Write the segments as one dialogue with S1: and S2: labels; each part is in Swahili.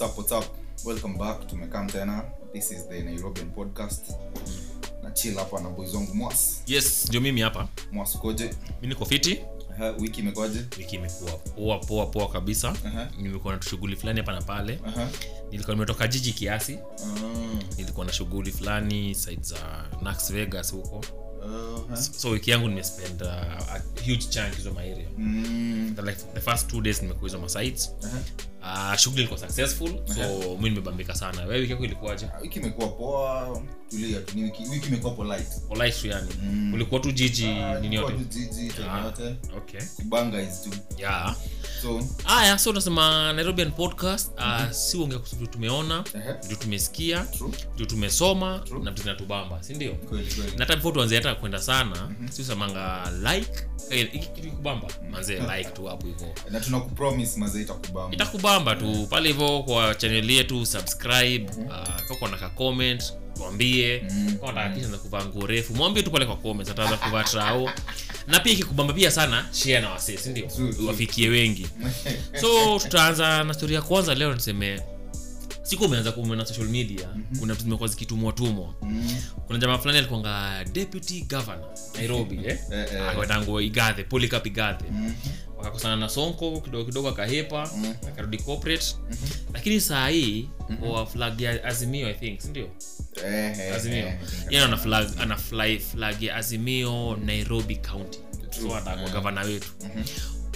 S1: what's up what's up? Welcome back. Tumekam tena. This is the nairobian podcast. Na chill hapa na boys wangu mwas
S2: yes ndio mimi hapa.
S1: Mwas ukoje?
S2: mi niko fiti.
S1: Wiki imekwaje?
S2: Wiki imekuwa poa poa poa kabisa.
S1: Aha.
S2: nimekuwa na shughuli fulani hapa na pale.
S1: Aha.
S2: nilikuwa nimetoka jiji kiasi.
S1: Ah,
S2: nilikuwa na shughuli fulani side za nax vegas huko.
S1: Aha.
S2: so wiki yangu nimespend uh, a huge chunk hizo maaria
S1: Mm,
S2: the, like, the first two days nimekuwa hizo masites
S1: aha.
S2: Uh, shughuli ilikuwa successful so mi nimebambika sana. We wiki yako ilikuwaje?
S1: Ah, wiki imekuwa poa. Tulia tu wiki wiki imekuwa polite.
S2: Polite tu yani.
S1: Mm.
S2: ulikuwa tu jiji
S1: uh,
S2: nini yote?
S1: jiji
S2: Ah.
S1: yote.
S2: okay.
S1: Kubanga is tu.
S2: Yeah
S1: so
S2: haya so unasema nairobian podcast uh, si uongea kuhusu tumeona vitu tumesikia vitu tumesoma
S1: True.
S2: na vitu vinatubamba
S1: kweli
S2: na hata before tuanze hata kwenda sana mm-hmm. si usemanga like eh, kubamba manze like tu hapo
S1: na tunakupromise itakubamba.
S2: Itakubamba tu pale hivyo kwa chaneli yetu subscribe uh, na kacomment tuambie.
S1: Mm.
S2: kuvaa nguo refu mwambie tu pale kwa comments ataanza kuvaa trao. Na pia ikikubamba pia sana share na wasee sindio wafikie wengi. So tutaanza na story ya kwanza leo niseme siku umeanza kumena social media. Kuna vitu zimekuwa zikitumwa tumwa.
S1: Mm,
S2: kuna jamaa fulani alikuanga deputy governor nairobi eh?
S1: Eh, eh.
S2: akwetangu igathe polycarp igathe.
S1: Mhm.
S2: Wakakosana na sonko kidogo kidogo akahepa
S1: Mhm.
S2: akarudi corporate. Lakini saa hii wa flag ya azimio i think sindio
S1: Eh, eh,
S2: azimio.
S1: eh,
S2: yani ana flag ana fly flag ya azimio nairobi county. So atakwa gavana wetu.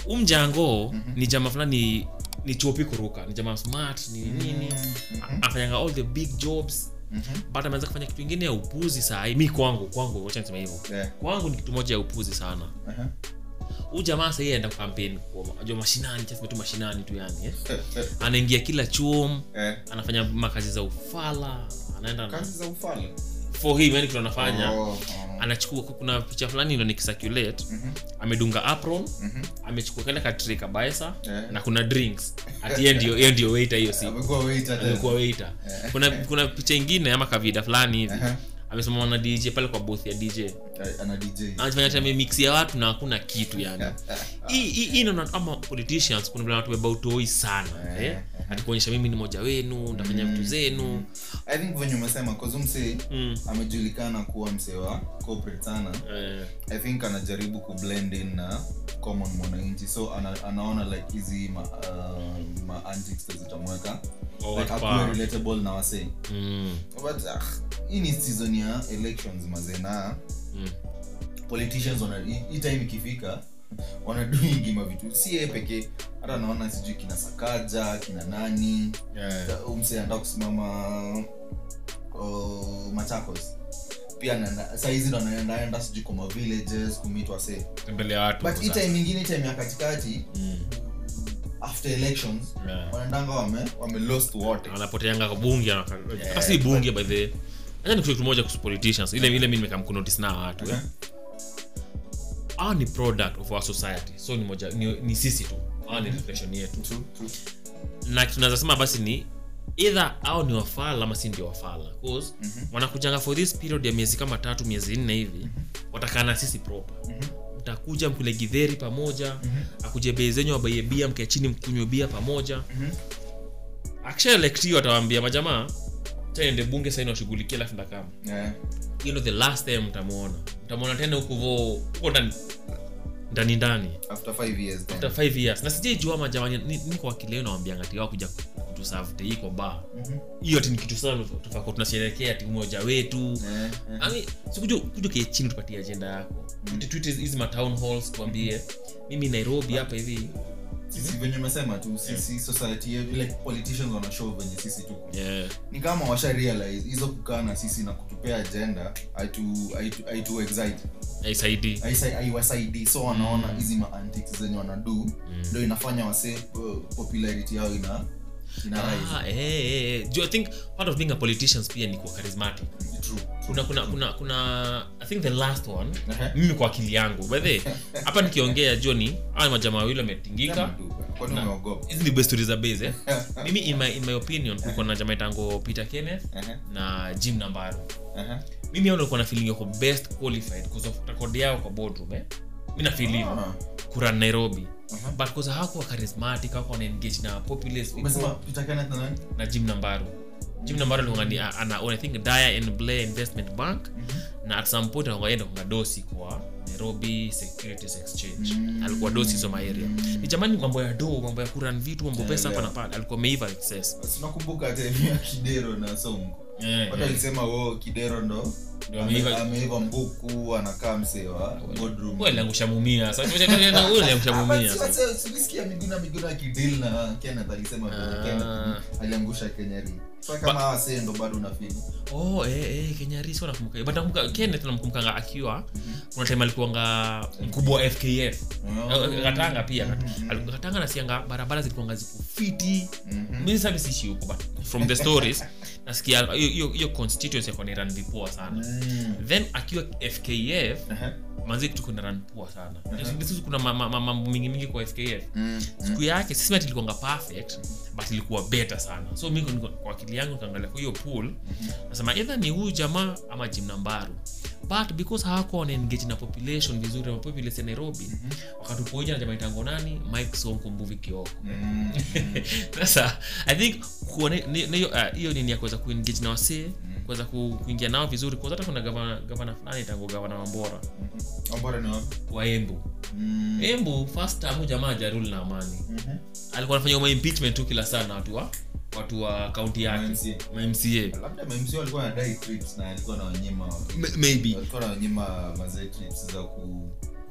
S2: Umjango ni jamaa fulani ni chopi kuruka ni jamaa smart ni nini? A- afanyanga all the big jobs.
S1: Mhm.
S2: but ameweza kufanya kitu ingine ya upuzi saa hii mi kwangu kwangu wacha nisema hivyo.
S1: Eh,
S2: kwangu ni kitu moja ya upuzi sana.
S1: Aha.
S2: Huu jamaa sahii aenda kampeni mashinani chasema tu mashinani tu yani eh? anaingia kila chum
S1: Eh,
S2: anafanya makazi za ufala anaenda na,
S1: za ufalme
S2: for him yani kitu anafanya
S1: Oh, oh.
S2: anachukua kuna picha fulani ndo nikisirculate
S1: Mhm,
S2: amedunga apron
S1: mhm.
S2: amechukua kale katri kabaesa
S1: yeah.
S2: na kuna drinks ati yeye ndio waiter hiyo si
S1: Amekuwa waiter
S2: waiter kuna kuna picha ingine ama kavida fulani hivi
S1: Aha.
S2: Amesimama na dj pale kwa bothi ya dj
S1: Eh, ana
S2: anafanya tame mix ya watu na hakuna kitu yani. Hii kama inaona ama politicians kuna vile watu wabeba utoi sana
S1: yeah.
S2: eh ati kuonyesha mimi ni moja wenu ndafanya vitu zenu.
S1: I think venye umesema kazumse
S2: mm.
S1: amejulikana kuwa msee wa corporate sana.
S2: Yeah.
S1: i think anajaribu kublend in na common mwananchi. So ana, anaona like hizi ma, uh, ma antics zitamweka
S2: Oh,
S1: like akuwe relatable na wasee.
S2: Mm,
S1: but ah, hii ni season ya elections mazena
S2: mm.
S1: politicians wana hii time ikifika wanaduingi mavitu si yeye pekee hata naona sijui kina sakaja kina nani
S2: Yeah.
S1: mse anataka kusimama uh, machakos pia sahizi ndo anaendaenda sijui kwa
S2: mavillages
S1: kumitwa
S2: sasa.
S1: time ingine time ya katikati
S2: Mm,
S1: after elections
S2: yeah.
S1: wanaendanga wame, wame lost wote
S2: anapoteanga bunge
S1: Yeah.
S2: hata si bunge by the acha nikusema moja kuhusu politicians ile ile mimi na watu eh. Hawa ni product of our society. So ni moja ni, ni sisi tu. Hawa ni reflection yetu.
S1: True, true.
S2: na tunaweza sema basi ni either au ni wafala ama si ndio wafala. Cause wanakujanga for this period ya miezi kama tatu miezi nne hivi watakaa na sisi proper. Mtakuja mkule gidheri pamoja akuje bei zenyu wabaie bia mkae chini mkunywe bia pamoja. Akishaelektiwa atawambia majamaa chaende bunge saini washughulikia alafu ndakama
S1: Yeah.
S2: ndo the last time mtamwona mtamwona tena hukuvo huko ndani ndani ndani.
S1: After five years then.
S2: after five years. Na sijaijua majamani niko wakileo nawambia wao kuja kutusavte iko ba hiyo ati ni kitu tufako tunasherekea ati umoja wetu. Ami, sikuja kuja kie chini tupatie ajenda yako. Tuite- tuite hizi ma halls tuambie. Mimi nairobi hapa hivi
S1: sisi venye umesema tu sisi society like politicians wanashow venye sisi tuko.
S2: Yeah.
S1: ni kama washa realize hizo kukaa na sisi na kutupea agenda haitu excite. Haiwasaidii so wanaona hizi mm. maantics zenye wanadu ndo inafanya wase uh, popularity yao ina
S2: ah. Do you think part of being a politicians pia ni kuwa charismatic
S1: True, true.
S2: kuna kuna kuna kuna i think the last one
S1: Ehe.
S2: mimi kwa akili yangu way, hapa nikiongea joni aa majamaa wawili wametingika hizi ni best za base eh? mimi in my, in my opinion kulikuwa na jamaa itango peter kenneth
S1: Ehe,
S2: na jim nambaro
S1: ehe.
S2: mimi ao nilikuwa na feeling yako best qualified because of record yao kwa boardroom eh? Mi na feel hivyo.
S1: Ah,
S2: nairobi.
S1: Aha.
S2: but cause hakuwa charismatic hawakuwa na engage na populace
S1: na
S2: jim nambaru. Jim nambaru alikuwa ana i think daya and blair investment bank. Na at some point alikuwa kunga dosi kwa nairobi securities exchange. Alikuwa dosi hizo maeria ni jamani mambo ya do mambo ya kuran vitu mambo pesa hapa na pale. Alikuwa meiva excess
S1: nakumbuka ya kidero na songo
S2: Eh,
S1: watu alisema wo kidero ndo
S2: ameiva-
S1: mbuku anakaa
S2: msewa. Aliangusha mumia. Aliangusha mumia.
S1: But
S2: sasa
S1: sasa tulisikia miguna miguna akidil na Kenneth alisema
S2: Ah.
S1: Aliangusha Kenyari wasee ndo bado unafili
S2: oh eh eh Kenya Risi but nakumbuka Kenneth namkumbukanga akiwa. Kuna time alikuanga mkubwa wa FKF
S1: Oh.
S2: Eh, Katanga pia. Alikuwa Katanga nasianga barabara zilikuanga ziko fiti. Mimi sasa siishi huko but from the stories nasikia hiyo constituency akoniran vipoa sana. Then akiwa FKF
S1: Aha.
S2: Manzi tuko na run poa sana uh-huh. kuna mambo ma- ma- ma- mingi mingi kwa skf
S1: Mm.
S2: siku yake sisi ati perfect but ilikuwa beta sana so mi kwa akili yangu nikaangalia kwa hiyo pool mm-hmm. nasema edha ni huyu jamaa ama jimnambaru but because hawako wanaengage na population vizuri na populace ya nairobi wakatupoja na jamaa itango nani mike sonko mbuvi kioko sasa mm-hmm. i think hiyo ah, nini ya kuweza kuengage na wasee mm-hmm. kuweza kuingia nao vizuri kwa hata kuna gavana gavana fulani tangu gavana wambora
S1: wapi?
S2: Wa embu
S1: Mm.
S2: embu first time jamaa jarul na amani
S1: Mhm.
S2: alikuwa anafanya ma impeachment tu kila saa na watu wa watu wa kaunti yake
S1: MCA. labda MMC walikuwa wanadai trips na alikuwa na wanyima
S2: maybe
S1: walikuwa na wanyima mazee trips za ku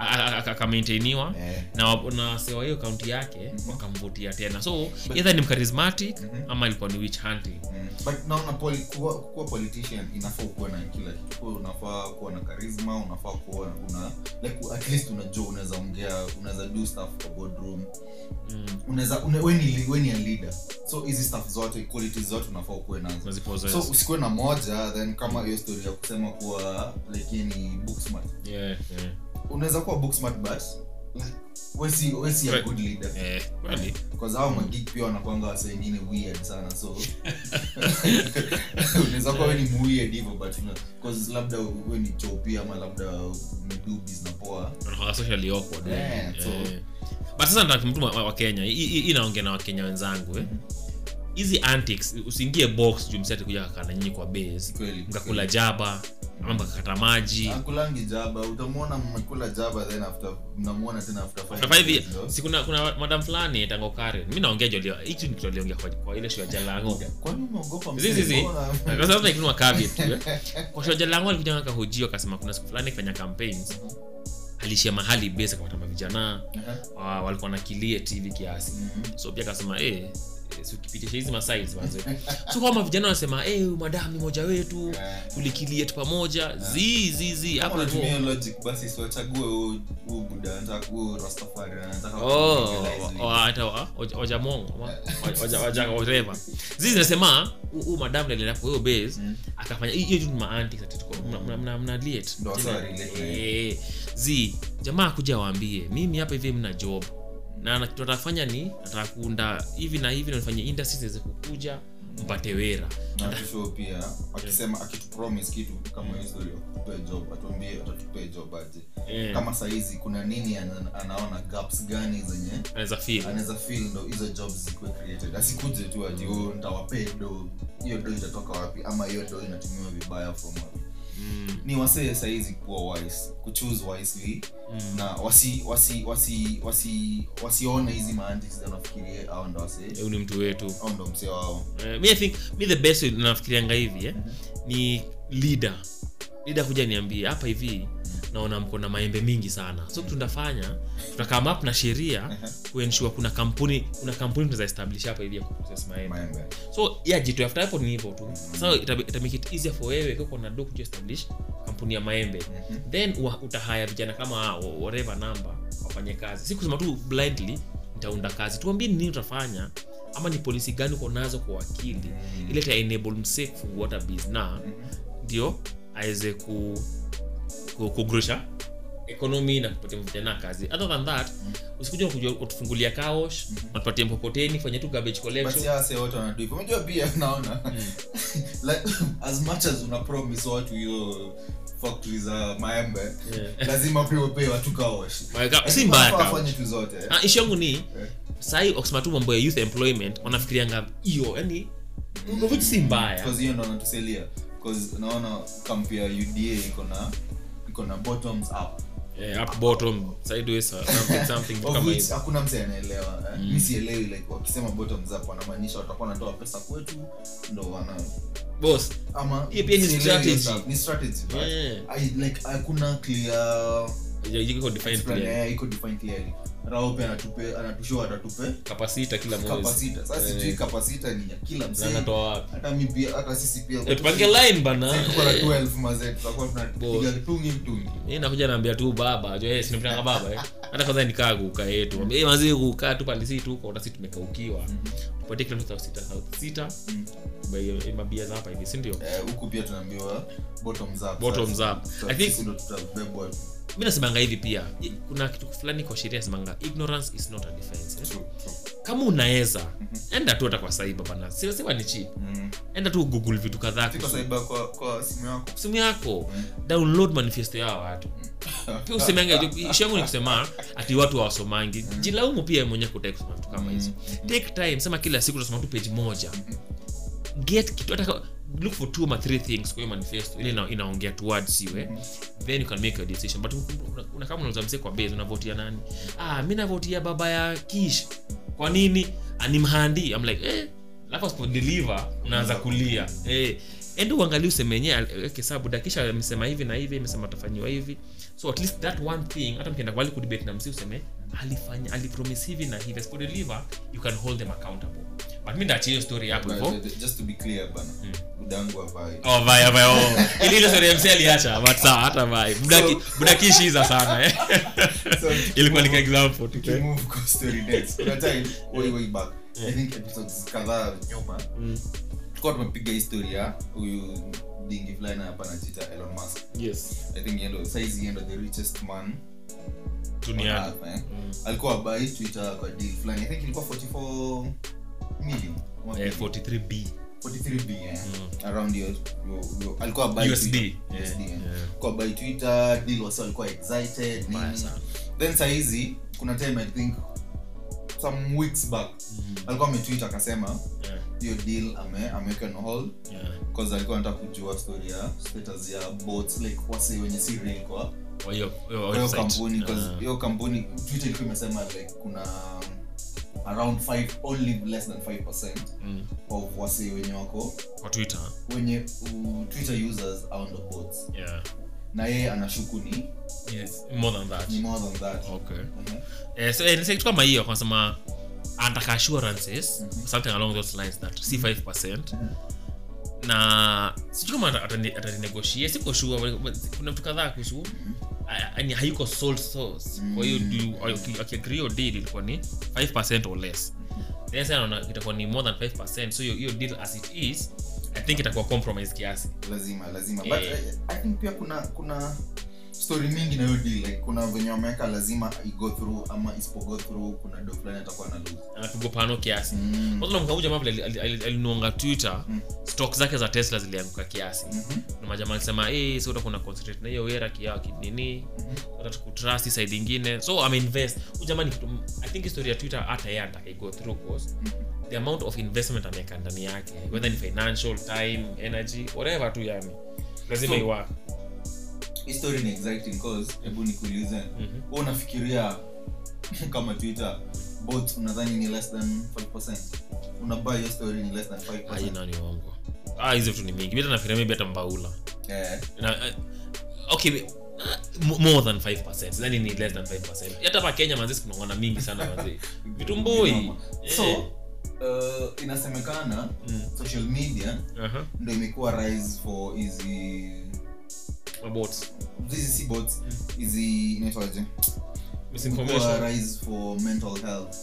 S2: a- a- a- akamaintainiwa
S1: eh.
S2: Na na sewa hiyo kaunti yake wakamvutia tena. So either ni mcharismatic ama ilikuwa ni witch hunting.
S1: Mm. but naona poli, kuwa, kuwa politician inafaa kuwa na kila kitu. Unafaa kuwa na charisma unafaa kuwa una like at least unajua unaweza ongea unaweza do stuff kwa boardroom.
S2: Mm.
S1: unaweza une, we ni we ni a leader. So hizi stuff zote qualities zote unafaa ukuwe nazo. So usikuwe na moja then kama hiyo story ya kusema kuwa like ni book smart
S2: yeah, yeah.
S1: Unaweza kuwa book smart but like wesi we a good leader.
S2: Eh, kweli.
S1: Because hao magig pia wanakwanga wase wengine weird sana so. Unaweza kuwa ni weird hivyo but una- cause labda wewe ni chopi ama labda umedubis na poa.
S2: Wanakuwa socially awkward.
S1: Yeah, so-
S2: yeah. but sasa nataka mtu wa kenya. Hii- inaongea na wakenya wenzangu eh. Hizi antics usiingie box juu msati kuja kakaa na nyinyi kwa base. Mkakula jaba ama mkakata maji.
S1: Akulangi jaba utamwona mmekula jaba then after mnamuona tena after five
S2: After five
S1: years,
S2: years,
S1: ndo.
S2: si kuna kuna madam fulani tango karen. Mi naongea jolio hichi ni kwa, kwa ile show jalango
S1: mzee? Mbona-
S2: Kwa sababu nikinua caveat tu, eh. kwa show jalango alikuja akahojiwa akasema kuna siku fulani akifanya campaigns. Alishia mahali base akapata mavijana.
S1: Aha.
S2: uh, walikuwa na kilie tv kiasi.
S1: Mhm.
S2: so pia akasema eh, eh, si ukipitisha hizi masides manze. So kama vijana wanasema eh, madam ni moja wetu
S1: Yeah.
S2: pamoja. Zi zi hapo hata zinasema hu- huyu madam alienda kwa hiyo base akafanya hiyo tu ni zi jamaa kuja waambie mimi hapa hivi mna job na na ni nataka kuunda hivi na hivi na nifanye industry ziweze kukuja mpate wera.
S1: Pia akisema akitupromise kitu kama story atupee job atuambie atatupee job aje.
S2: Eh,
S1: kama sahizi kuna nini ana, anaona gaps gani zenye
S2: anaweza feel.
S1: anaweza feel ndo hizo job zikuwe created. Asikuje tu ati oh ntawapee do hiyo do itatoka wapi? Ama hiyo do inatumiwa vibaya from wapi
S2: Mm,
S1: ni wasee saizi kuwa wise kuchoose wisely na wasi wasi wasi wasi wasione hizi maantics wanafikirie au ndo wasee.
S2: Ni mtu wetu.
S1: Au ndo msee wao.
S2: Uh, mi I think mi the best nafikirianga hivi eh, ni leader. Leader kuja niambie hapa hivi naona mko na maembe mingi sana. So kitu ndafanya tutakama up na sheria kuensure kuna kampuni kuna kampuni tunaweza establish hapa hivi ya kuprocess maembe.
S1: Maembe.
S2: So yeah jitu after hapo ni hivyo tu. So ita, ita make it easier for wewe kwa na do kuja establish kampuni ya maembe. Then wa- utahaya vijana kama whatever number wafanye kazi. Si kusema tu blindly nitaunda kazi. Tuambie nini utafanya ama ni polisi gani uko nazo kwa wakili ile ta enable msee kufungua hata biz na ndio aweze ku, kugrusha ekonomi na kupatia vijana kazi. Other than that usikuja kuja utufungulia kaosh natupatie mkokoteni fanye tu garbage collection.
S1: Basi wase wote wanadu hivyo unajua pia naona. Like as much as una promise watu hiyo factory za maembe
S2: Yeah.
S1: lazima pia upe watu
S2: kaosh si mbaya kaosh.
S1: fanye tu zote.
S2: Ah, issue yangu ni wakisema tu mambo ya youth employment wanafikirianga hiyo yani vitu si mbaya.
S1: Because hiyo ndo natuselia bcause naona kamp ya uda iko na iko na bottoms up.
S2: Yeah, up bottom sideways uh, something something kama
S1: which hakuna mse anaelewa eh. mi sielewi like wakisema bottoms up wanamaanisha watakuwa wanatoa pesa kwetu ndo wana
S2: boss
S1: ama
S2: Hiyo pia ni strategy.
S1: ni strategy but
S2: Yeah.
S1: I, like hakuna clear
S2: iko defined clearly.
S1: Yeah, iko defined clearly rao anatupe anatushow atatupe
S2: kapasita kila
S1: kapasita. Sasa
S2: Eh.
S1: sijui kapasita ni ya kila
S2: Na
S1: msee
S2: anatoa wapi?
S1: Hata mi pia hata sisi pia
S2: Eh, line bana.
S1: Tuko
S2: Eh.
S1: 12 mazee tutakuwa tunapiga tungi tungi
S2: mi nakuja naambia tu baba jo sinipitanga baba eh. hata kwanza nikaa yetu. Mazee kukaa tu palisi tu kwa nasi tumekaukiwa. Tupatie kila mtu sita sita. By- mabia za hapa hivi si ndio?
S1: Huku pia tunaambiwa bottoms up.
S2: Bottoms up. I think-
S1: sisi tutabebwa
S2: mi nasemanga hivi pia. Kuna kitu fulani kwa sheria semanga ignorance is not a defense. Eh?
S1: True, true.
S2: kama unaweza enda tu hata kwa saiba bana. Si- ni chip
S1: Mm.
S2: enda tu google vitu kadhaa
S1: kwa kwa simu yako.
S2: Simu yako. Download manifesto yao watu pia usemeange ishangu ni kusema ati watu hawasomangi. Jilaumu pia mwenye kutai kusoma vitu kama hizo. Take time sema kila siku unasoma tu page moja. Get kitu hata look for two or three things kwa manifesto. Ile ina- inaongea towards you eh? then you can make your decision. But una- kama unauza msee kwa base unavotia nani? Ah mimi navotia baba ya kish. Kwa nini? Animhandi ni mhandi I'm like eh. Alafu asipo deliver unaanza kulia. Eh. Ende uangalie usemenye kesabu dakisha amesema hivi na hivi amesema atafanyiwa hivi. So at least that one thing hata mkienda kwali kudebate na msi useme alifanya alipromise hivi na hivi asipo deliver you can hold them accountable. But mi ndaachia hiyo story hapo hivyo.
S1: uh, just to be clear bana udangu avai
S2: Oh, oh. Story MC aliacha, but sawa, hata vai. Budaki- budaki sana eh.
S1: So,
S2: ilikuwa ni example tu,
S1: tukimove kwa story next. Kuna time way way back i think episodes kadhaa nyuma tulikuwa tumepiga historia huyu dingi fulani hapa anajiita Elon Musk.
S2: Yes.
S1: i think yendo size yendo the richest man on
S2: Duniani.
S1: eh. alikuwa buy twitter kwa deal fulani i think ilikuwa 44 million
S2: 43B.
S1: 43b around your, your, your alikuwa buy
S2: USD.
S1: Twitter.
S2: Yeah,
S1: USD,
S2: yeah.
S1: Kwa buy twitter deal wasi walikuwa excited
S2: Mbaya
S1: nini.
S2: sana.
S1: then sahizi kuna time i think some weeks back alikuwa ametwit akasema
S2: Yeah,
S1: hiyo deal ame ameweka no hold
S2: yeah.
S1: cause alikuwa anataka kujua story ya status ya bots like wase wenye si real Kwa
S2: hiyo-
S1: kampuni
S2: Ah.
S1: hiyo kampuni twitter ilikuwa imesema like kuna around 5 only less than 5%
S2: Mm.
S1: of wase wenye wako
S2: Kwa Twitter.
S1: wenye uh, twitter users are on the bots
S2: Yeah.
S1: na yeye anashuku ni
S2: Yes. More than that.
S1: ni more than that
S2: Okay.
S1: Mhm.
S2: Eh, so, eh, kama hiyo kasema anataka assurances something along those lines that si 5 na sijui kama ata- atani- siko kuna vitu kadhaa kuhusu yani hayuko sole source. Kwa hiyo du- aki- akiagree hiyo deal ilikuwa ni 5 or less? Then sasa naona itakuwa ni more than 5 so hiyo deal as it is i think itakuwa compromise kiasi.
S1: Lazima lazima. But
S2: Eh.
S1: I, i think pia kuna kuna story mingi na hiyo deal like kuna venye wameweka lazima igo through ama isipo go through kuna do fulani atakuwa na lose
S2: anapigwa pano kiasi.
S1: Mm.
S2: kwanza namkamu jamaa vile ali- ali- ali- alinuanga twitter stock zake za tesla zilianguka kiasi. Na majamaa alisema hey, so utakuwa na concentrate na hiyo wera kia kinini hata tukutrust hii side ingine. So ameinvest huyu jamaa ni kitu i think story ya twitter hata yeye anataka igo through cause the amount of investment ameweka ndani yake whether ni financial time energy whatever tu yani. Lazima
S1: So-
S2: iwa
S1: hii story ni exciting cause hebu nikuulize. Wewe unafikiria kama twitter bot unadhani ni less than 5% unabuy hiyo story ni less than 5%
S2: aina ni uongo. Ah hizo vitu ni mingi. Mi hata nafikiria maybe hata mbaula.
S1: Eh.
S2: Na, uh, okay uh, more than 5 yani ni less than 5 hata pa kenya manzi kunaona mingi sana manzi vitumboi
S1: Noma. so uh, inasemekana social media
S2: uh-huh.
S1: ndo imekuwa rise for hizi hizi si bots hizi inaitwaje rise for mental health.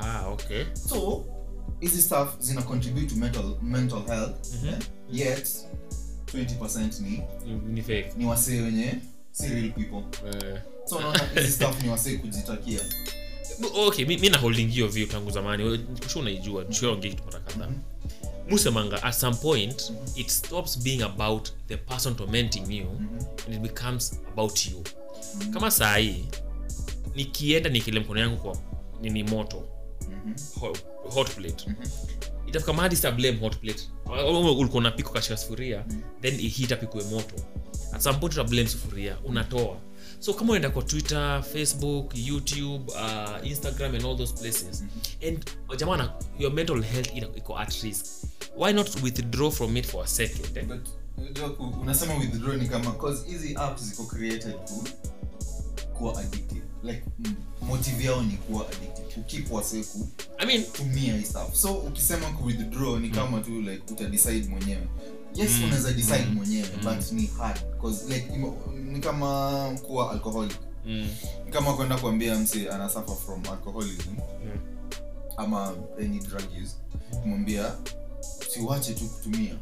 S2: Ah okay.
S1: So hizi stuff zina contribute to mental, mental health? Eh? yet 20% ni.
S2: Ni, ni fake.
S1: Ni wasee wenye si real people.
S2: Eh,
S1: so unaona hizi stuff ni wasee kujitakia?
S2: Okay mi, mi na hiyo view tangu zamani. Sure unaijua. Kitu mara kadhaa musemanga at some point it stops being about the person tormenting you and it becomes about you. Kama saa nikienda nikile mkono yangu kwa nini moto ho- hot plate. Itafika mahali sa hot plate. Ulikuwa unapika kashika sufuria then hii moto. At some point uta sufuria unatoa so kama unaenda kwa twitter facebook youtube uh, instagram and all those places. And jamana your mental health ina- iko at risk. Why not withdraw from it for a second eh?
S1: But, unasema withdraw ni kama cause hizi apps ziko created ku kuwa addictive. Like motive yao ni kuwa addictive. Kukeep wasee ku
S2: i mean
S1: tumia hii stuff. So ukisema ku withdraw ni kama tu like uta decide mwenyewe yes
S2: Mm.
S1: unaweza decide
S2: Mm.
S1: mwenyewe
S2: Mm.
S1: but ni hard cause like ni kama kuwa alcoholic
S2: mm,
S1: kama kwenda kuambia msi ana suffer from alcoholism
S2: mm,
S1: ama any drug use kumwambia siwache tu kutumia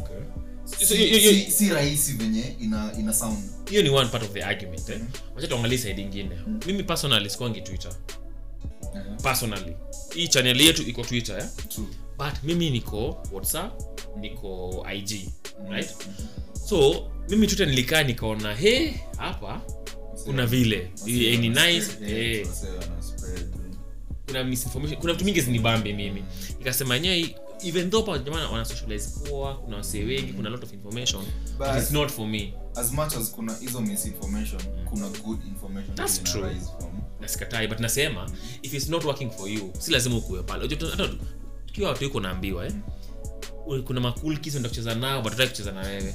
S2: okay.
S1: si,
S2: So, you- you-
S1: si, si rahisi venye ina ina sound
S2: hiyo ni one part of the argument eh?
S1: Mhm.
S2: wacha tuangalie side ingine mimi personally sikuangi twitter
S1: uh,
S2: personally hii chaneli yetu iko twitter eh?
S1: true
S2: but mimi niko whatsapp niko ig
S1: Mm.
S2: right so mimi tute nilikaa nikaona he hapa kuna vile eh, ni nice eh, kuna misinformation kuna vitu mingi zinibambe mimi ikasema yenyewe even though pa jamaa wana socialize poa kuna wasee wengi kuna lot of information but it's not for me
S1: as much as kuna hizo misinformation kuna good information
S2: That's true.
S1: from
S2: nasikatai but nasema if it's not working for you si lazima ukuwe pale hata tukiwa watu iko naambiwa eh? Ule- kuna makulkis enda kucheza nao but kucheza na wewe.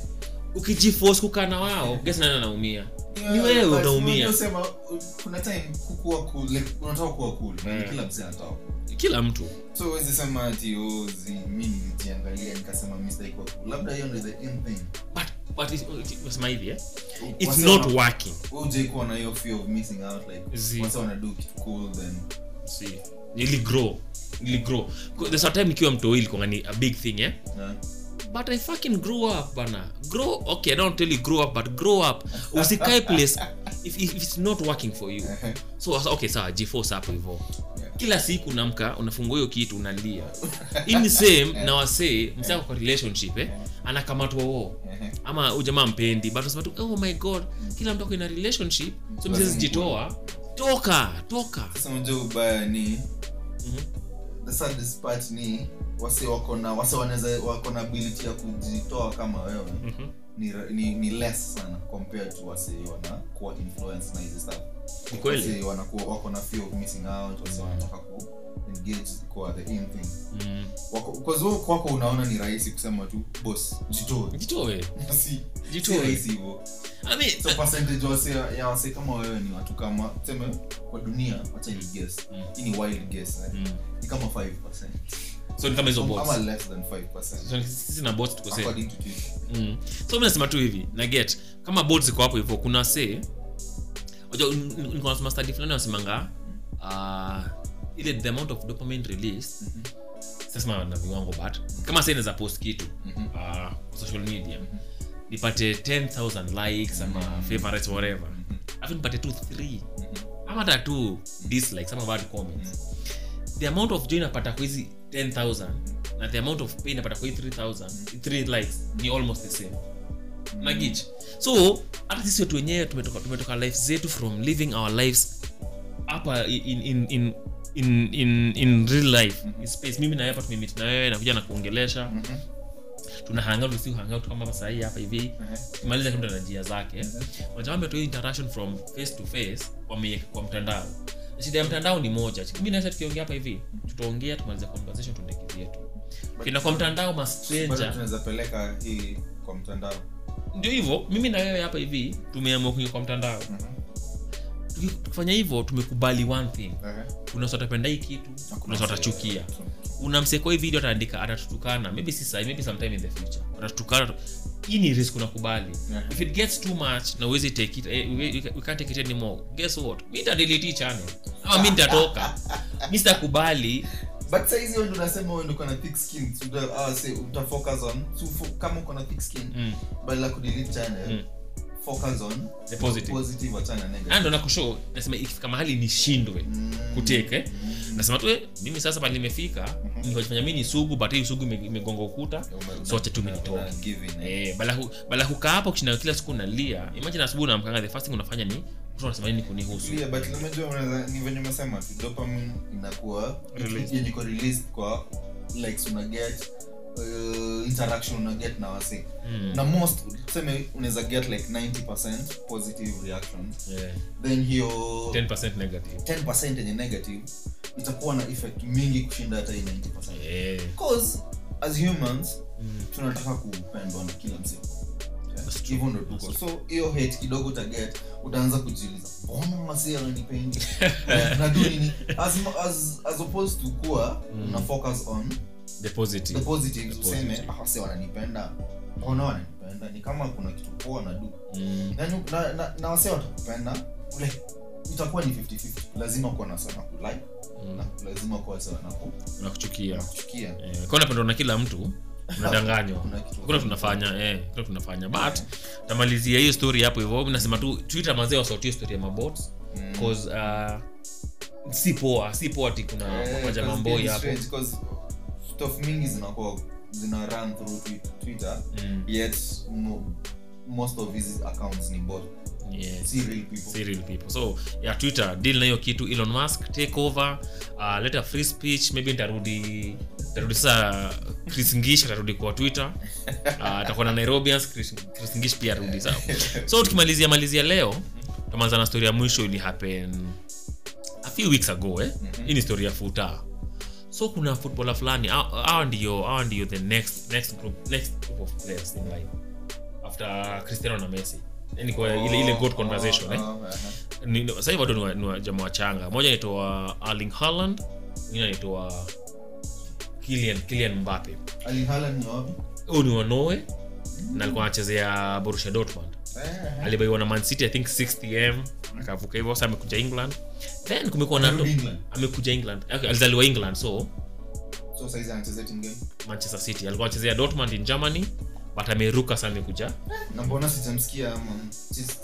S2: Ukijiforce kukaa na wao guess nani anaumia? Ni wewe unaumia.
S1: kuna time kukuwa cool like unataka kuwa cool
S2: Mm.
S1: kila mzee anataka.
S2: Kila mtu.
S1: So sema ati oh, zi mi nilijiangalia nikasema mi sitaki kuwa cool. Labda hiyo ndio the in thing.
S2: But hivi eh? it's not
S1: wana-
S2: working
S1: kuwa na hiyo fear of missing out like
S2: Zi.
S1: wase kitu cool then
S2: see nili grow nili there's a time nikiwa mtoi ilikuwa ni a big thing eh?
S1: Yeah.
S2: but i fucking grow up bana. Grow okay i don't tell you grow up but grow up. Usikae place if, if it's not working for you. So okay sawa jiforce hapo hivo kila siku namka unafungua hiyo kitu unalia. Ini same na wasee msako kwa relationship eh? Anakamatwa wo ama ujamaa mpendi but unasema tu oh my god kila mtu ako ina relationship. So mzee
S1: Lazima
S2: jitoa toka toka.
S1: Sasa unajua ubaya ni
S2: Mhm.
S1: The saddest part ni wase wako na wase wanaweza wako na ability ya kujitoa kama wewe
S2: Mhm.
S1: ni, ni, ni less sana compared to wase wanakuwa influence na hizi stuff. Wase wanakuwa wako na fear of missing out wase wanataka ku engage kwa the in thing
S2: Mm.
S1: wako kwako unaona ni rahisi kusema tu boss jitoe
S2: jitoe
S1: si si
S2: Jitoe.
S1: rahisi hivyo
S2: I mean,
S1: so percentage wase ya wase kama wewe ni watu kama tuseme kwa dunia wacha ni guess
S2: Mm.
S1: hii ni wild guess eh?
S2: mm.
S1: ni kama 5%
S2: so ni kama hizo bots
S1: ama less than 5%
S2: So, sisi na bots tuko safe.
S1: according to Twitter.
S2: mm. so mi nasema tu hivi na get kama bots ziko hapo hivyo kuna se nasema study fulani wasemanga uh, ile the amount of dopamine release sasema na viwango but kama sa inaweza post kitu
S1: Mhm.
S2: uh, social media nipate 10000 likes ama favorites whatever. Afu nipate tu 3 ama hata tu dislikes ama bad comments. The amount of joy napata kwa hizi 10000 na the amount of pain napata kwa hii 3000 3 likes ni almost the same. Nagich so hata sisi watu wenyewe tumetoka, tumetoka life zetu from living our lives hapa in, in, in, in, in, in real life in space. Mimi na hapa tumemit na wewe nakuja na kuongelesha.
S1: Mhm.
S2: tuna hangout usiku hangout kama hapa sahii hapa hivi.
S1: Mhm.
S2: njia zake. Hii interaction from face to face wameiweka kwa mtandao. Shida ya mtandao ni moja. Mi naweza tukiongea hapa hivi tutaongea tumalize conversation tuende kivyetu ukienda kwa mtandao mastranger
S1: tunaweza peleka hii kwa mtandao.
S2: Ndio hivyo mimi na wewe hapa hivi tumeamua kuingia kwa mtandao. Tuki- tukifanya hivyo tumekubali one thing. Watapenda hii kitu kuna watu watachukia. hii video ataandika atatutukana. Maybe si sahi maybe sometime in the future. Atatutukana. Hii ni risk unakubali.
S1: Yeah.
S2: if it gets too much na uwezi take it eh, we, can't take it anymore. Guess what? Mi nitadelete channel. Ama mi ntatoka mi sitakubali.
S1: But saizi wewe unasema wewe na thick skin. So ah, say, uta focus on so kama uko na thick skin
S2: mm.
S1: ya kudelete channel
S2: Mm.
S1: Focus on
S2: The positive.
S1: positive achana negative.
S2: Ah, ndo nakushow. Nasema ikifika mahali nishindwe kuteke eh? nasema tu eh, mimi sasa pale nimefika nifanya mi ni sugu but hii sugu imegonga ukuta so acha tu
S1: in, eh.
S2: Bala bala hapo kushinda kila siku nalia. Imagine asubuhi unamkanga the first thing unafanya ni mtu nini kunihusu?
S1: Yeah, but unajua unaweza- ni venye umesema tu dopamine inakuwa
S2: released.
S1: kwa likes una get uh, interaction una na wasi.
S2: Mm.
S1: na most tuseme unaweza get like 90% positive reaction.
S2: Yeah.
S1: then hiyo
S2: 10% negative.
S1: 10% yenye negative itakuwa na effect mingi kushinda hata hii 90%
S2: Eh,
S1: cause as humans
S2: mm,
S1: tunataka kupendwa na kila
S2: That's
S1: hivyo ndo tuko. So hiyo hate kidogo utaget utaanza kujiuliza mbona masi ananipendi nadu nini? As, as, as opposed to kuwa una focus on
S2: the positive
S1: the positives useme
S2: positive.
S1: ah wananipenda. Mbona wananipenda? Ni kama kuna kitu poa na du
S2: Mm,
S1: na, na, na, na wase watakupenda ule itakuwa ni 50-50 lazima kuwa na sana kulike
S2: mm.
S1: na lazima kuwa sana ku-
S2: nakuchukia
S1: na
S2: Eh, kwa unapendwa na kila mtu unadanganywa.
S1: Kuna
S2: tunafanya eh, kuna tunafanya. But tamalizia hiyo story hapo hivyo. Nasema tu twitter mazee wasautie story ya mabot
S1: Mm.
S2: cause uh, si poa si poa ti kuna
S1: Eh, very
S2: hapo
S1: stuff mingi zinakuwa zina run through Twi- twitter
S2: Mm,
S1: yet mo, most of his accounts ni bot.
S2: Yes.
S1: si people.
S2: Si people. So ya twitter deal na hiyo kitu elon musk take over uh, leta free speech maybe nitarudi tarudi sasa chris ngish atarudi kwa twitter. Uh, atakuwa na nairobians chris, chris ngish pia arudi sawa. So tukimalizia malizia leo tumanza na story ya mwisho ili happen a few weeks ago eh? hii ni story ya futa so kuna footballer fulani hawa ndio hawa ndio the next next group next group of players in life after cristiano na messi yani kwa ile ile good conversation eh?
S1: Oh, uh-huh.
S2: Ni- sasa hivi watu ni ni jamaa wachanga moja anaitwa Erling Haaland mwingine anaitwa Kylian Kylian Mbappe
S1: Erling Haaland ni wapi?
S2: huyu ni wa Norway na alikuwa anachezea Borussia Dortmund.
S1: Eh,
S2: alibaiwa na mancity I think 60m akavuka hivyo sasa amekuja England. Then kumekuwa na amekuja England. alizaliwa England so? Manchester City. Alikuwa anachezea Dortmund in Germany but ameruka sana amekuja.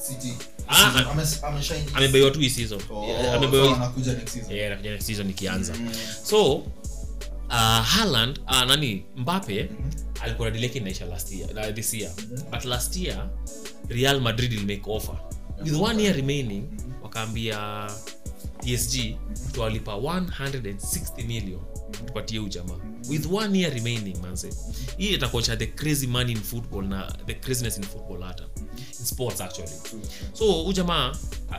S1: City-
S2: Ah,
S1: hii-
S2: amebaiwa tu hii season.
S1: Oh, anakuja next season.
S2: ikianza.
S1: Mm.
S2: so uh, Haaland uh, nani? Mbappe alikuwa na yake inaisha last year na this year. But last year Real Madrid will make offer. With one year remaining wakaambia PSG tuwalipa 160 million tupatie ujamaa jamaa. With one year remaining manze hii itakuacha the crazy money in football na the craziness in football hata. In sports actually. So ujamaa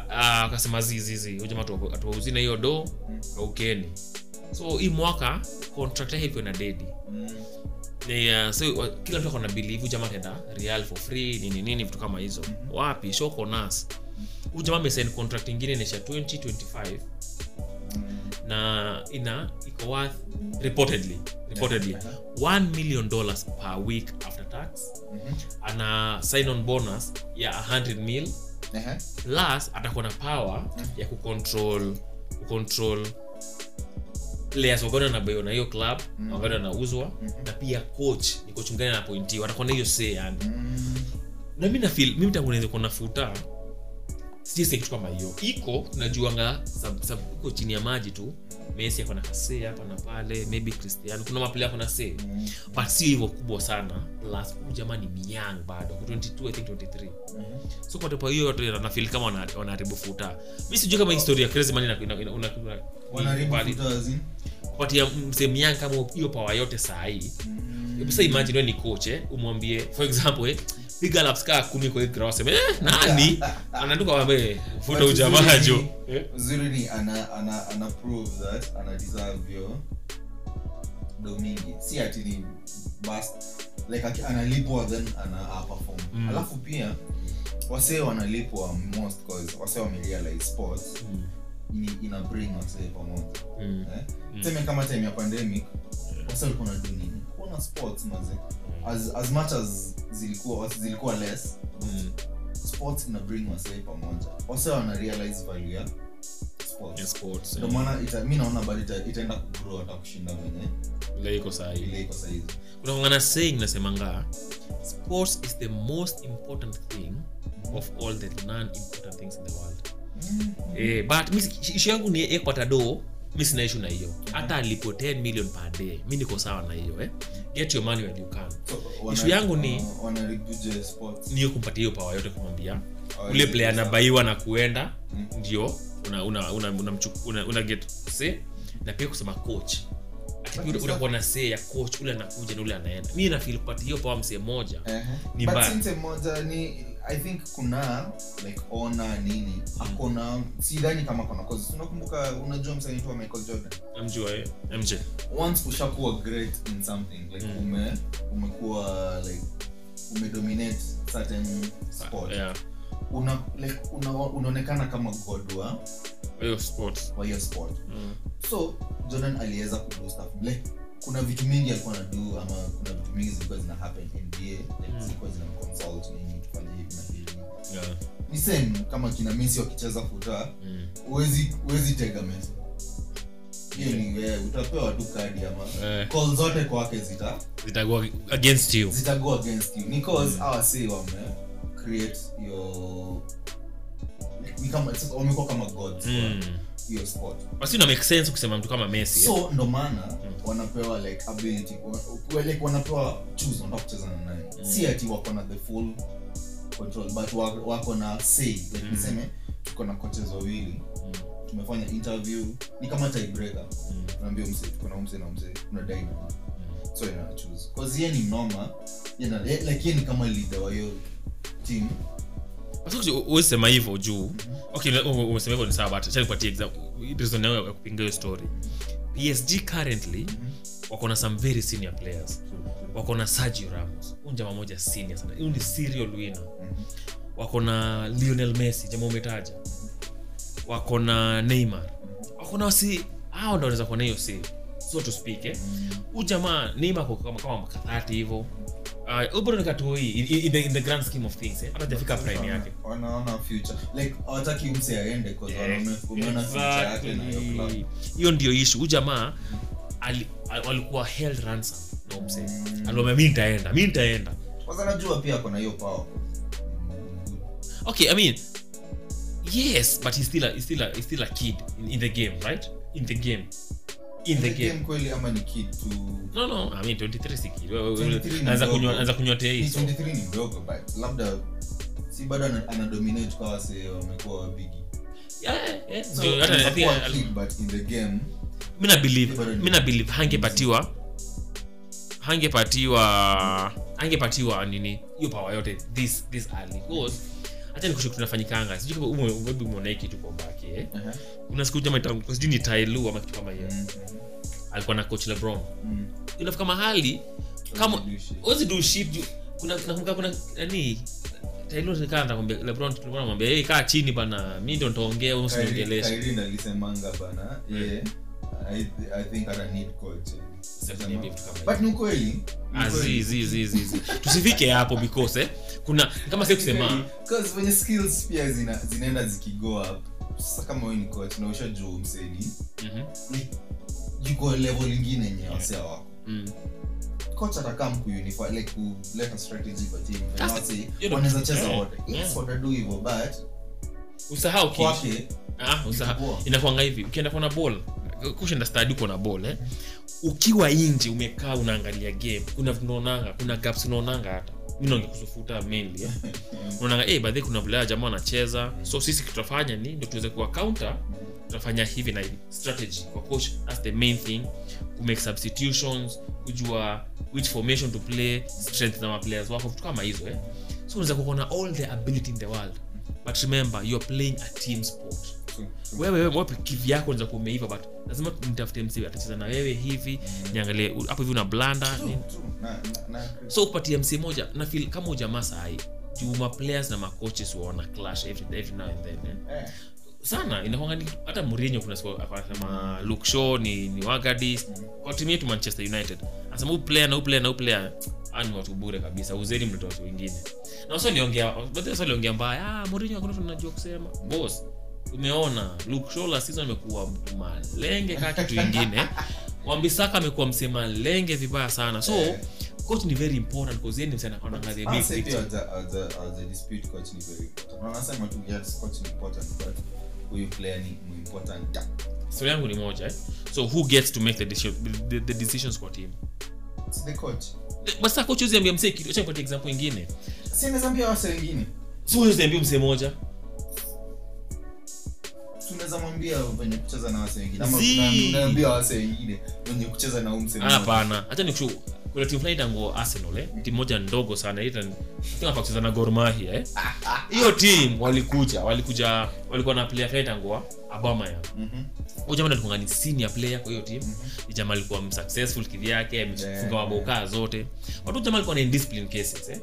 S2: akasema zizizi ujamaa atuwauzina hiyo do aukeni. So hii mwaka contract yake ikiwa na dedi
S1: Mm.
S2: Yeah, so wa- kila mtu akona bilivu jama tenda real for free nini nini vitu kama hizo wapi shoko nas huyu jamaa amesign contract ingine inaisha 2025
S1: Mm.
S2: na ina iko worth reportedly reportedly
S1: Yeah.
S2: 1 million dollars per week after tax
S1: Mhm.
S2: ana sign on bonus ya 100 mil
S1: Ehe.
S2: plus atakuwa na power ya kucontrol kucontrol players wagana na bayo na hiyo club mm. wagana nauzwa na pia coach ni coach mgani anapointiwa atakuwa na hiyo say yani
S1: Mm.
S2: na mi nafil mimi tangu naweza kuwa nafuta kitu kama hiyo iko najuanga sab- sab- iko chini ya maji tu messi ako na kasee hapa na pale maybe cristiano kuna maplay ako na say
S1: Mm.
S2: but sio hivyo kubwa sana plus huyu jamaa ni myang bado 22 i think 23
S1: Mhm.
S2: so kwa tepa hiyo nafil kama wanaharibu futa mi sijui kama historia crazy man ina- kupatia msee myang kama hiyo power yote saa hii.
S1: Mm.
S2: sa imagine we ni coach eh, umwambie for example eh, piga laps kaa kumi kwa hii ground sema eh, nani? Ananduka wambe futa
S1: ujamajo
S2: ujamaa jo
S1: ni- ni ana, ana, ana prove that ana deserve yo do si ati ni bas like analipwa then ana a perform.
S2: Mm.
S1: alafu pia wasee wanalipwa most cause wasee wamerealize sports.
S2: Mm,
S1: ina bring wasee pamoja
S2: mm,
S1: eh? tuseme kama time ya pandemic wasee walikuwa na do nini kuona sports maze. As, as much as zilikuwa zilikuwa less
S2: mm.
S1: sports ina bring wasee pamoja. Wase wana realize value ya sports.
S2: Yeah, sports,
S1: ndio
S2: eh.
S1: maana mi naona bado ita, itaenda kugrow hata kushinda venye
S2: Ile iko saa hii
S1: ile iko sahizi
S2: kuna ngana saying nasemanga sports is the most important thing of all the non important things in the world eh, but mi ishu yangu ni ekwatado mi sina ishu na hiyo. Hata alipo 10 million per day mi niko sawa na hiyo eh? get your money when you can.
S1: So, ishu
S2: yangu ni- niyo kumpatia hiyo pawa yote kumwambia
S1: Oh,
S2: ule
S1: play
S2: anabaiwa na kuenda ndio una, una, una, una, una, una get say na pia kusema coach. Unakuwa na see ya coach ule anakuja na ule anaenda. Mi nafil kupata hiyo pawa msee moja
S1: Ehe.
S2: Ni mbaya.
S1: I think kuna like ona nini akona sidhani kama kona cause unakumbuka unajua msanaitwa michael jordan
S2: namjua eh? mj
S1: once ushakuwa great in something like
S2: Mm.
S1: ume umekuwa like umedominate certain sport
S2: yeah.
S1: una, like, una, unaonekana kama god wa
S2: hiyo sport
S1: wa hiyo sport
S2: mm.
S1: so jordan aliweza kudo stuff like kuna vitu mingi alikuwa nadu ama kuna vitu mingi zilikuwa zina happen nba like
S2: Mm.
S1: zilikuwa zina consult nini tufanye hivi na hivi
S2: yeah.
S1: ni same kama kina messi wakicheza futa
S2: mm.
S1: tega hiyo ni wewe utapewa tu kadi ama
S2: Eh.
S1: call zote kwake zita
S2: zitakuwa against you
S1: zitago against you because mm. our say wame create your ni kama wamekuwa kama gods
S2: mm.
S1: kwa hiyo spot
S2: basi ina make sense kusema mtu kama messi eh?
S1: ndo maana wanapewa like ability kwa, like wanapewa choose wanataka kucheza na nani si ati wako na the full control but wako na say like
S2: Mm.
S1: niseme tuko na coaches wawili
S2: Mm.
S1: tumefanya interview ni kama tiebreaker
S2: Mm.
S1: tunaambia mse tuko na na mse tunadai mm. so ina choose cause yeye ni mnoma yeye yeye- like yeye ni kama leader wa hiyo team
S2: usema hivyo juu. Okay umesema hivyo ni sawa but ya kupinga hiyo story. Psg currently wako na some very senior players. Wako na sergio ramos. Huyu jamaa moja senior sana. Huyu ni serial winner. Wako na lionel messi jamaa umetaja. Wako na neymar. Wako na wasi hao ndo wanaweza kuwa na hiyo si so to speak eh. Huyu neymar kama kama makathati hivyo uh, ubro ni in, in, in the grand scheme of things eh? Hata prime yake.
S1: wanaona future. Like hawataki mse aende cause
S2: Yes,
S1: wanaona- future yake na hiyo club
S2: hiyo ndio jamaa walikuwa held ransom. Na
S1: Mm.
S2: aliwambia mi nitaenda mi nitaenda.
S1: Kwanza najua pia ako hiyo power.
S2: Okay i mean yes but he's still a, he's still a, he's still a kid in, in the game right? In the game in the game
S1: kweli ama ni kid
S2: no no i mean 23 si kid Wewe- wewe-
S1: 23 ni
S2: anaweza
S1: mdogo.
S2: kunywa anaweza kunywa tei
S1: 23 ni mdogo but labda si bado ana, dominate kwa wase wamekuwa wabigi.
S2: Yeah, yeah.
S1: so
S2: hata- I think,
S1: but in the game
S2: mi believe
S1: Bado ni-
S2: mi na believe hangepatiwa hangepatiwa angepatiwa nini hiyo power yote this this early. Because hata nikushuku tunafanyikanga sijui kama ume- umeona hii kitu kwa baki eh?
S1: Uh-huh.
S2: kuna siku itangu sijui ni tailu ama kitu kama hiyo.
S1: Mm,
S2: alikuwa na coach LeBron.
S1: Mm.
S2: inafika mahali kama
S1: Don't do shit.
S2: juu- kuna nakumbuka kuna nani Tyloo nikaa anakwambia LeBron tulikuwa namwambia yeye kaa chini bana mimi ndo nitaongea wewe usiniongeleshe
S1: Kyrie ndo alisemanga bana yeah, I, I think hata need coach. But ni
S2: tusifike hapo because eh, kuna kama si kusema.
S1: Because skills pia zina, zinaenda zikigo up sasa kama wewe ni coach na ushajua
S2: Mhm,
S1: like, yuko level ingine yenye wasea wako.
S2: Mm.
S1: coach atakaa mkuunify like kuleta strategy kwa team. Na wasi wanaweza cheza wote. yes watadu hivyo but
S2: usahau
S1: kwake
S2: ah, usahau
S1: Poa.
S2: inakwanga hivi ukienda kuona ball kushinda stadi uko na ball eh. Ukiwa nje umekaa unaangalia game kuna vitu unaonanga kuna gaps unaonanga hata. Naongea mainly eh. Unaonanga eh badhi kuna vile jamaa anacheza so sisi tutafanya ni ndo tuweze kuwa counter tutafanya hivi na hivi. Strategy kwa coach that's the main thing. Kumake substitutions kujua which formation to play strength na maplayers wako vitu kama hizo eh. So unaweza kuwa all the ability in the world. But remember youare playing a team sport. Wewe wewe wapi kivi yako unaweza kuwa umeiva but lazima nitafute msi atacheza na wewe hivi niangalie hapo hivi una blanda so upatie msi moja nafil kama ujamaa sahi juu maplayers na macoaches wana clash every, every now and then eh?
S1: eh,
S2: sana inakwanga hata murinyo kuna siku akasema Luke Shaw ni ni Wagadis kwa timu yetu Manchester United. Anasema huu player na huu player na huu player ni watu bure kabisa. Uzeni mlete watu wengine. Na sasa aliongea baadhi sasa mbaya. Ah murinyo hakuna najua kusema. Boss umeona Luke Shaw la season amekuwa mtu malenge kaa kitu ingine Wambisaka amekuwa msema lenge vibaya sana. So coach ni very important because yeye ni msana anaangalia big
S1: picture. as
S2: a
S1: as haja dispute coach ni very important. Na nasema tu yes coach ni important but huyu player ni muimportant
S2: story yangu ni moja eh? so who gets to make the, decision, the, the decisions kwa team?
S1: It's the coach.
S2: Basi sasa coach uziambia msee kitu acha nipatie example ingine
S1: si anaweza ambia wengine.
S2: Si uziambia msee moja.
S1: Tunaweza mwambia venye kucheza na wase wengine ama unaambia wase wengine venye kucheza na umse
S2: hapana hacha nikushu kuna timu fulani itango arsenal eh? timu moja ndogo sana. Ita hapa na gormahia eh? hiyo timu walikuja walikuja walikuwa na player fulani itango Aubameyang. Huyu jamaa ndo alikuwa ni senior player kwa hiyo timu mm jamaa alikuwa successful kivyake amefunga
S1: Yeah.
S2: mabao zote. Watu jamaa alikuwa na indiscipline cases eh?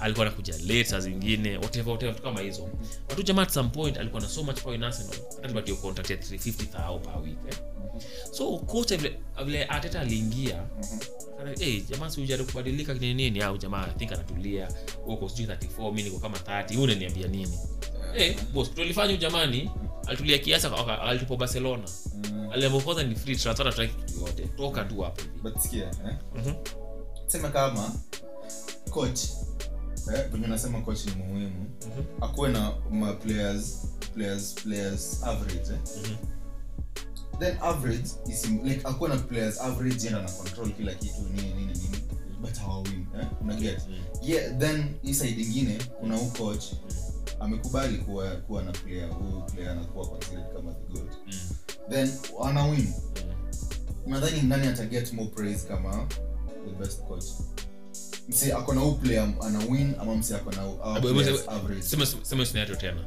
S2: Alikuwa anakuja late saa zingine whatever whatever vitu kama hizo. Watu jamaa at some point alikuwa na so much power in Arsenal hata alipatiwa contract ya 350,000 per week eh? So coach vile vile Arteta aliingia Kana, hey, jamaa si ujaribu kubadilika nini nini au jamaa I think anatulia huko sijui 34 mimi niko kama 30 wewe unaniambia nini eh boss tulifanya jamani alitulia kiasi alitupo Barcelona aliamua kwanza ni free transfer hataki kitu yote toka tu hapo
S1: but sikia eh?
S2: Mhm.
S1: sema kama coach eh, venye nasema coach ni muhimu
S2: Mhm.
S1: akuwe na ma players players players average eh?
S2: Mhm.
S1: Then average is like akuwa na players average yenda na control kila kitu nini nini nini but hawawin eh? unaget
S2: Mm.
S1: yeah then hii side ingine kuna huu coach amekubali kuwa kuwa na player huyu player anakuwa considered kama the goat
S2: Mm.
S1: then ana win
S2: Mm.
S1: nadhani nani ataget more praise kama the best coach msi akona huu player ana win ama msi
S2: akona
S1: average
S2: sema sema scenario tena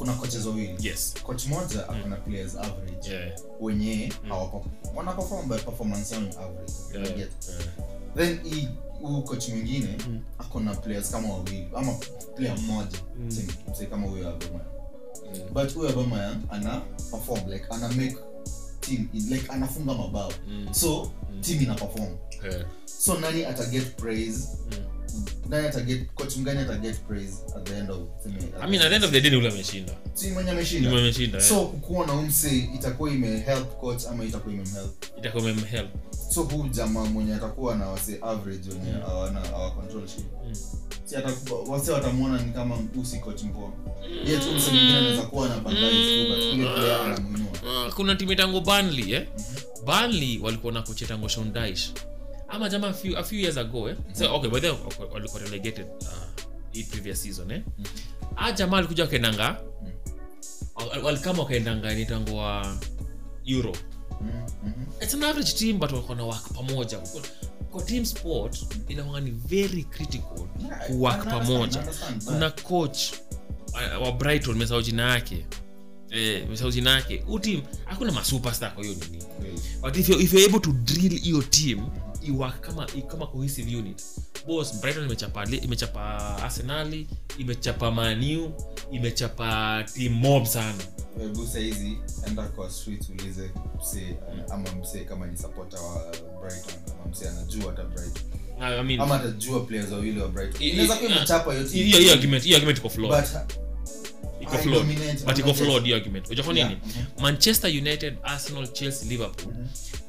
S1: kuna coaches wawili
S2: yes
S1: coach moja mm. akona players average
S2: yeah
S1: wenye hawapo wana perform but performance yao ni average
S2: yeah, yeah.
S1: then hii huu coach mwingine
S2: Mm.
S1: akona players kama wawili ama player mmoja
S2: Mm.
S1: Mse kama huyo Aubameyang
S2: Mm.
S1: but huyo Aubameyang ana perform like ana make team like anafunga mabao
S2: Mm.
S1: so team ina perform
S2: Yeah.
S1: so nani ataget praise
S2: Mm.
S1: Nani ataget coach mgani ataget praise at the end of
S2: I mean at the end of the day ni ule ameshinda.
S1: Team mwenye ameshinda.
S2: Mwenye ameshinda
S1: so kukuwa na umse itakuwa imehelp coach ama itakuwa imemhelp?
S2: Itakuwa imemhelp.
S1: So huu jamaa mwenye atakuwa na wase average wenye
S2: Mm.
S1: hawana hawa control shit
S2: Mm.
S1: si atakuwa wase watamwona ni kama usi coach mpoa yeye tu mse mwingine anaweza kuwa na bandai tu but yule player anamuinua
S2: Ah, kuna timu Burnley eh? Burnley walikuwa na kocha Sean Dyche ama jama a few, a few years ago eh? So okay by the walikuwa relegated uh, hii previous season eh? Ah jama alikuja wakaendanga wal- walikama wakaendanga nitango Euro.
S1: Mm-hmm.
S2: it's an average team but wakona wak pamoja. Kwa, team sport inakuwa ni very critical
S1: Yeah, kuwak
S2: pamoja. Kuna coach uh, wa brighton mesao jina yake. Eh, jina yake. Huu team hakuna masuperstar kwa hiyo nini
S1: Kweli.
S2: but if you're, if you're able to drill hiyo team iwork kama kama cohesive unit. Boss brighton imechapa imechapa arsenali imechapa manu imechapa team mob sana.
S1: Hebu saizi enda kwa street ulize mse ama mse kama ni supporter wa brighton ama mse anajua hata brighton.
S2: I mean,
S1: ama atajua players wawili wa brighton.
S2: I- i-
S1: inaweza kuwa imechapa yote
S2: hiyo hiyo argument iko flawed.
S1: But
S2: iko flawed but iko flawed hiyo argument. Unajua nini?
S1: Yeah,
S2: manchester united arsenal chelsea liverpool.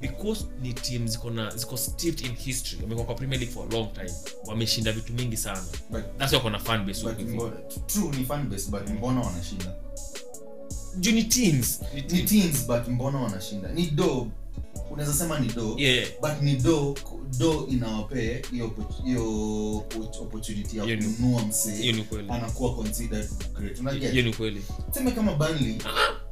S2: Because ni team ziko na ziko steeped in history. Wamekuwa kwa premier league for a long time. Wameshinda vitu mingi sana.
S1: But-
S2: that's why fan base
S1: but
S2: huko
S1: true ni fan base but mbona wanashinda?
S2: Juu ni teams. Ni teams
S1: but mbona wanashinda? Ni do unaweza sema ni do
S2: yeah.
S1: but ni do do inawapee hiyo oppo- hiyo oppo- opportunity ya kununua msee anakuwa considered great. Unajua?
S2: Ni kweli.
S1: Sema kama Burnley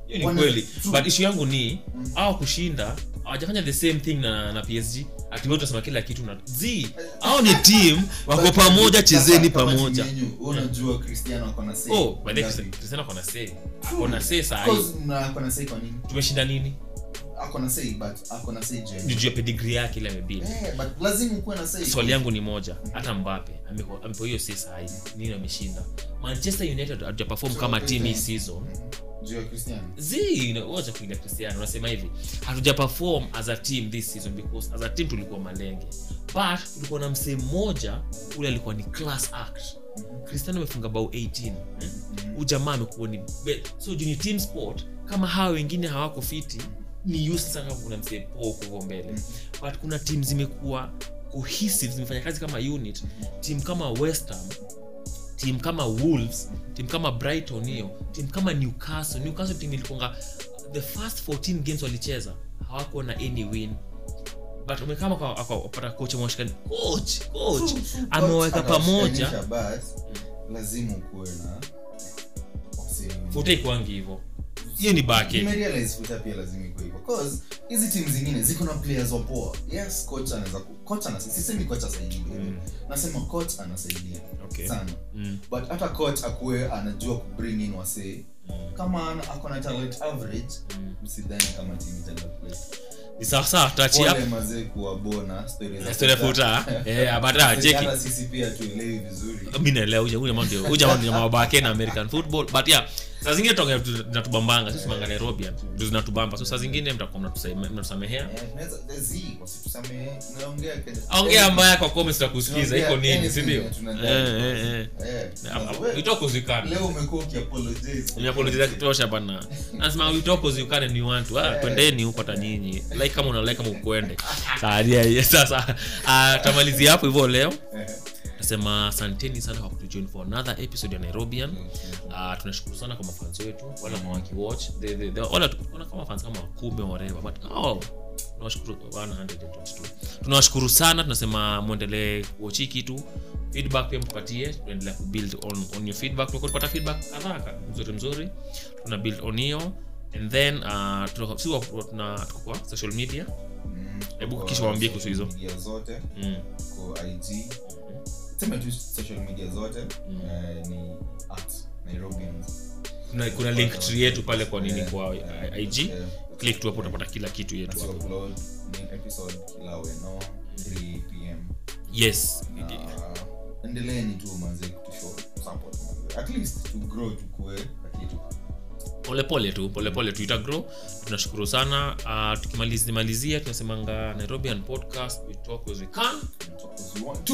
S2: hiyo ni kweli. but issue yangu ni
S1: Mm.
S2: au kushinda hawajafanya the same thing na, na psg ati tunasema kila kitu na z au ni team wako pamoja chezeni pamoja.
S1: unajua Cristiano say.
S2: Oh by the? Cristiano say. Say tumeshinda nini
S1: ako na say but ako na say je
S2: juu ya pedigree yake ile amebuild
S1: eh but lazima ukuwe na say.
S2: Swali yangu ni moja hata mbape amepo hiyo si sahi nini ameshinda? Manchester united hatujaperform
S1: So,
S2: kama team hii season. zi wacha kuingia cristiano unasema hivi hatujaperform as a team this season because as a team tulikuwa malenge. But tulikuwa na msee mmoja ule alikuwa ni class act. Cristiano amefunga bao 18 hujamaa amekuwa ni so juu ni team sport. Kama hawa wengine hawako fiti ni useless sana kuna huko hivyo mbele. But kuna team zimekuwa cohesive zimefanya kazi kama unit. Tim kama westham tim kama wolves tim kama brighton hiyo tim kama newcastle. Newcastle tim ilikonga the first 14 games walicheza hawako na any win. But umekama kwa- akapata coach mwashikani coach coach. Ameweka pamoja.
S1: lazima ukuwe na wasee-
S2: kwangi hivyo hiyo ni
S1: hizi timu zingine ziko na players wapoa yes coach anaweza coach anasaidia sisemi coach asaidie nasema coach anasaidia
S2: Okay.
S1: sana.
S2: Mm.
S1: but hata coach akuwe anajua kubring in wasee. Kama ako na talent average. Msidhani kama timu itaenda
S2: ni sawasawa tachi
S1: pole mazee kuwabona story
S2: story futa. eh abata
S1: Sisi sisi pia tuelewi vizuri.
S2: Mi naelewa huyu jamaa ndio huyu jamaa ndio mabake na American football. But yeah saa zingine zinatubambanga sisi manga Nairobi ndio zinatubamba. So saa zingine mtakuwa mnatusamehea
S1: Eh,
S2: ongea mbaya kwa comments tutakusikiza iko nini
S1: sindio
S2: eh eh eh.
S1: Eh,
S2: Ah, kutosha bana nasema we ni to ah twendeni huko hata nyinyi. Like kama una kama ukwende. Sasa yeah, ah, tamalizia hapo hivyo leo.
S1: Eh,
S2: nasema asanteni sana kwa kutujoin for another episode ya nairobian. Uh, tunashukuru sana kwa mafans wetu wale ambao wakiwatch tunaona kama fans kama kumi wareva but oh, tunawashukuru 122 tunawashukuru sana tunasema mwendelee kuochi kitu. Feedback pia mtupatie tunaendelea kubuild on, on your feedback. Tumekuwa tupata feedback kadhaa mzuri mzuri. Tuna build on hiyo. And then uh, tuna, tuko kwa social media.
S1: Mm,
S2: Hebu
S1: mm,
S2: kisha waambie kuhusu hizo.
S1: zote.
S2: Mm.
S1: kwa ig sema tu social media zote eh, ni at nairobians.
S2: Kuna, kuna link tree yetu pale kwa nini
S1: yeah,
S2: kwa
S1: yeah,
S2: ig
S1: yeah.
S2: click tu hapo utapata kila kitu yetu hapo.
S1: episode kila weno 3 pm
S2: yes
S1: na endeleeni tu manze kutushow support at least to grow tukue kitu
S2: polepole tu polepole tu itagrow tunashukuru sana. Uh, tukimalizimalizia tunasemanga nairobian podcast we talk as we can.
S1: Talk as we want to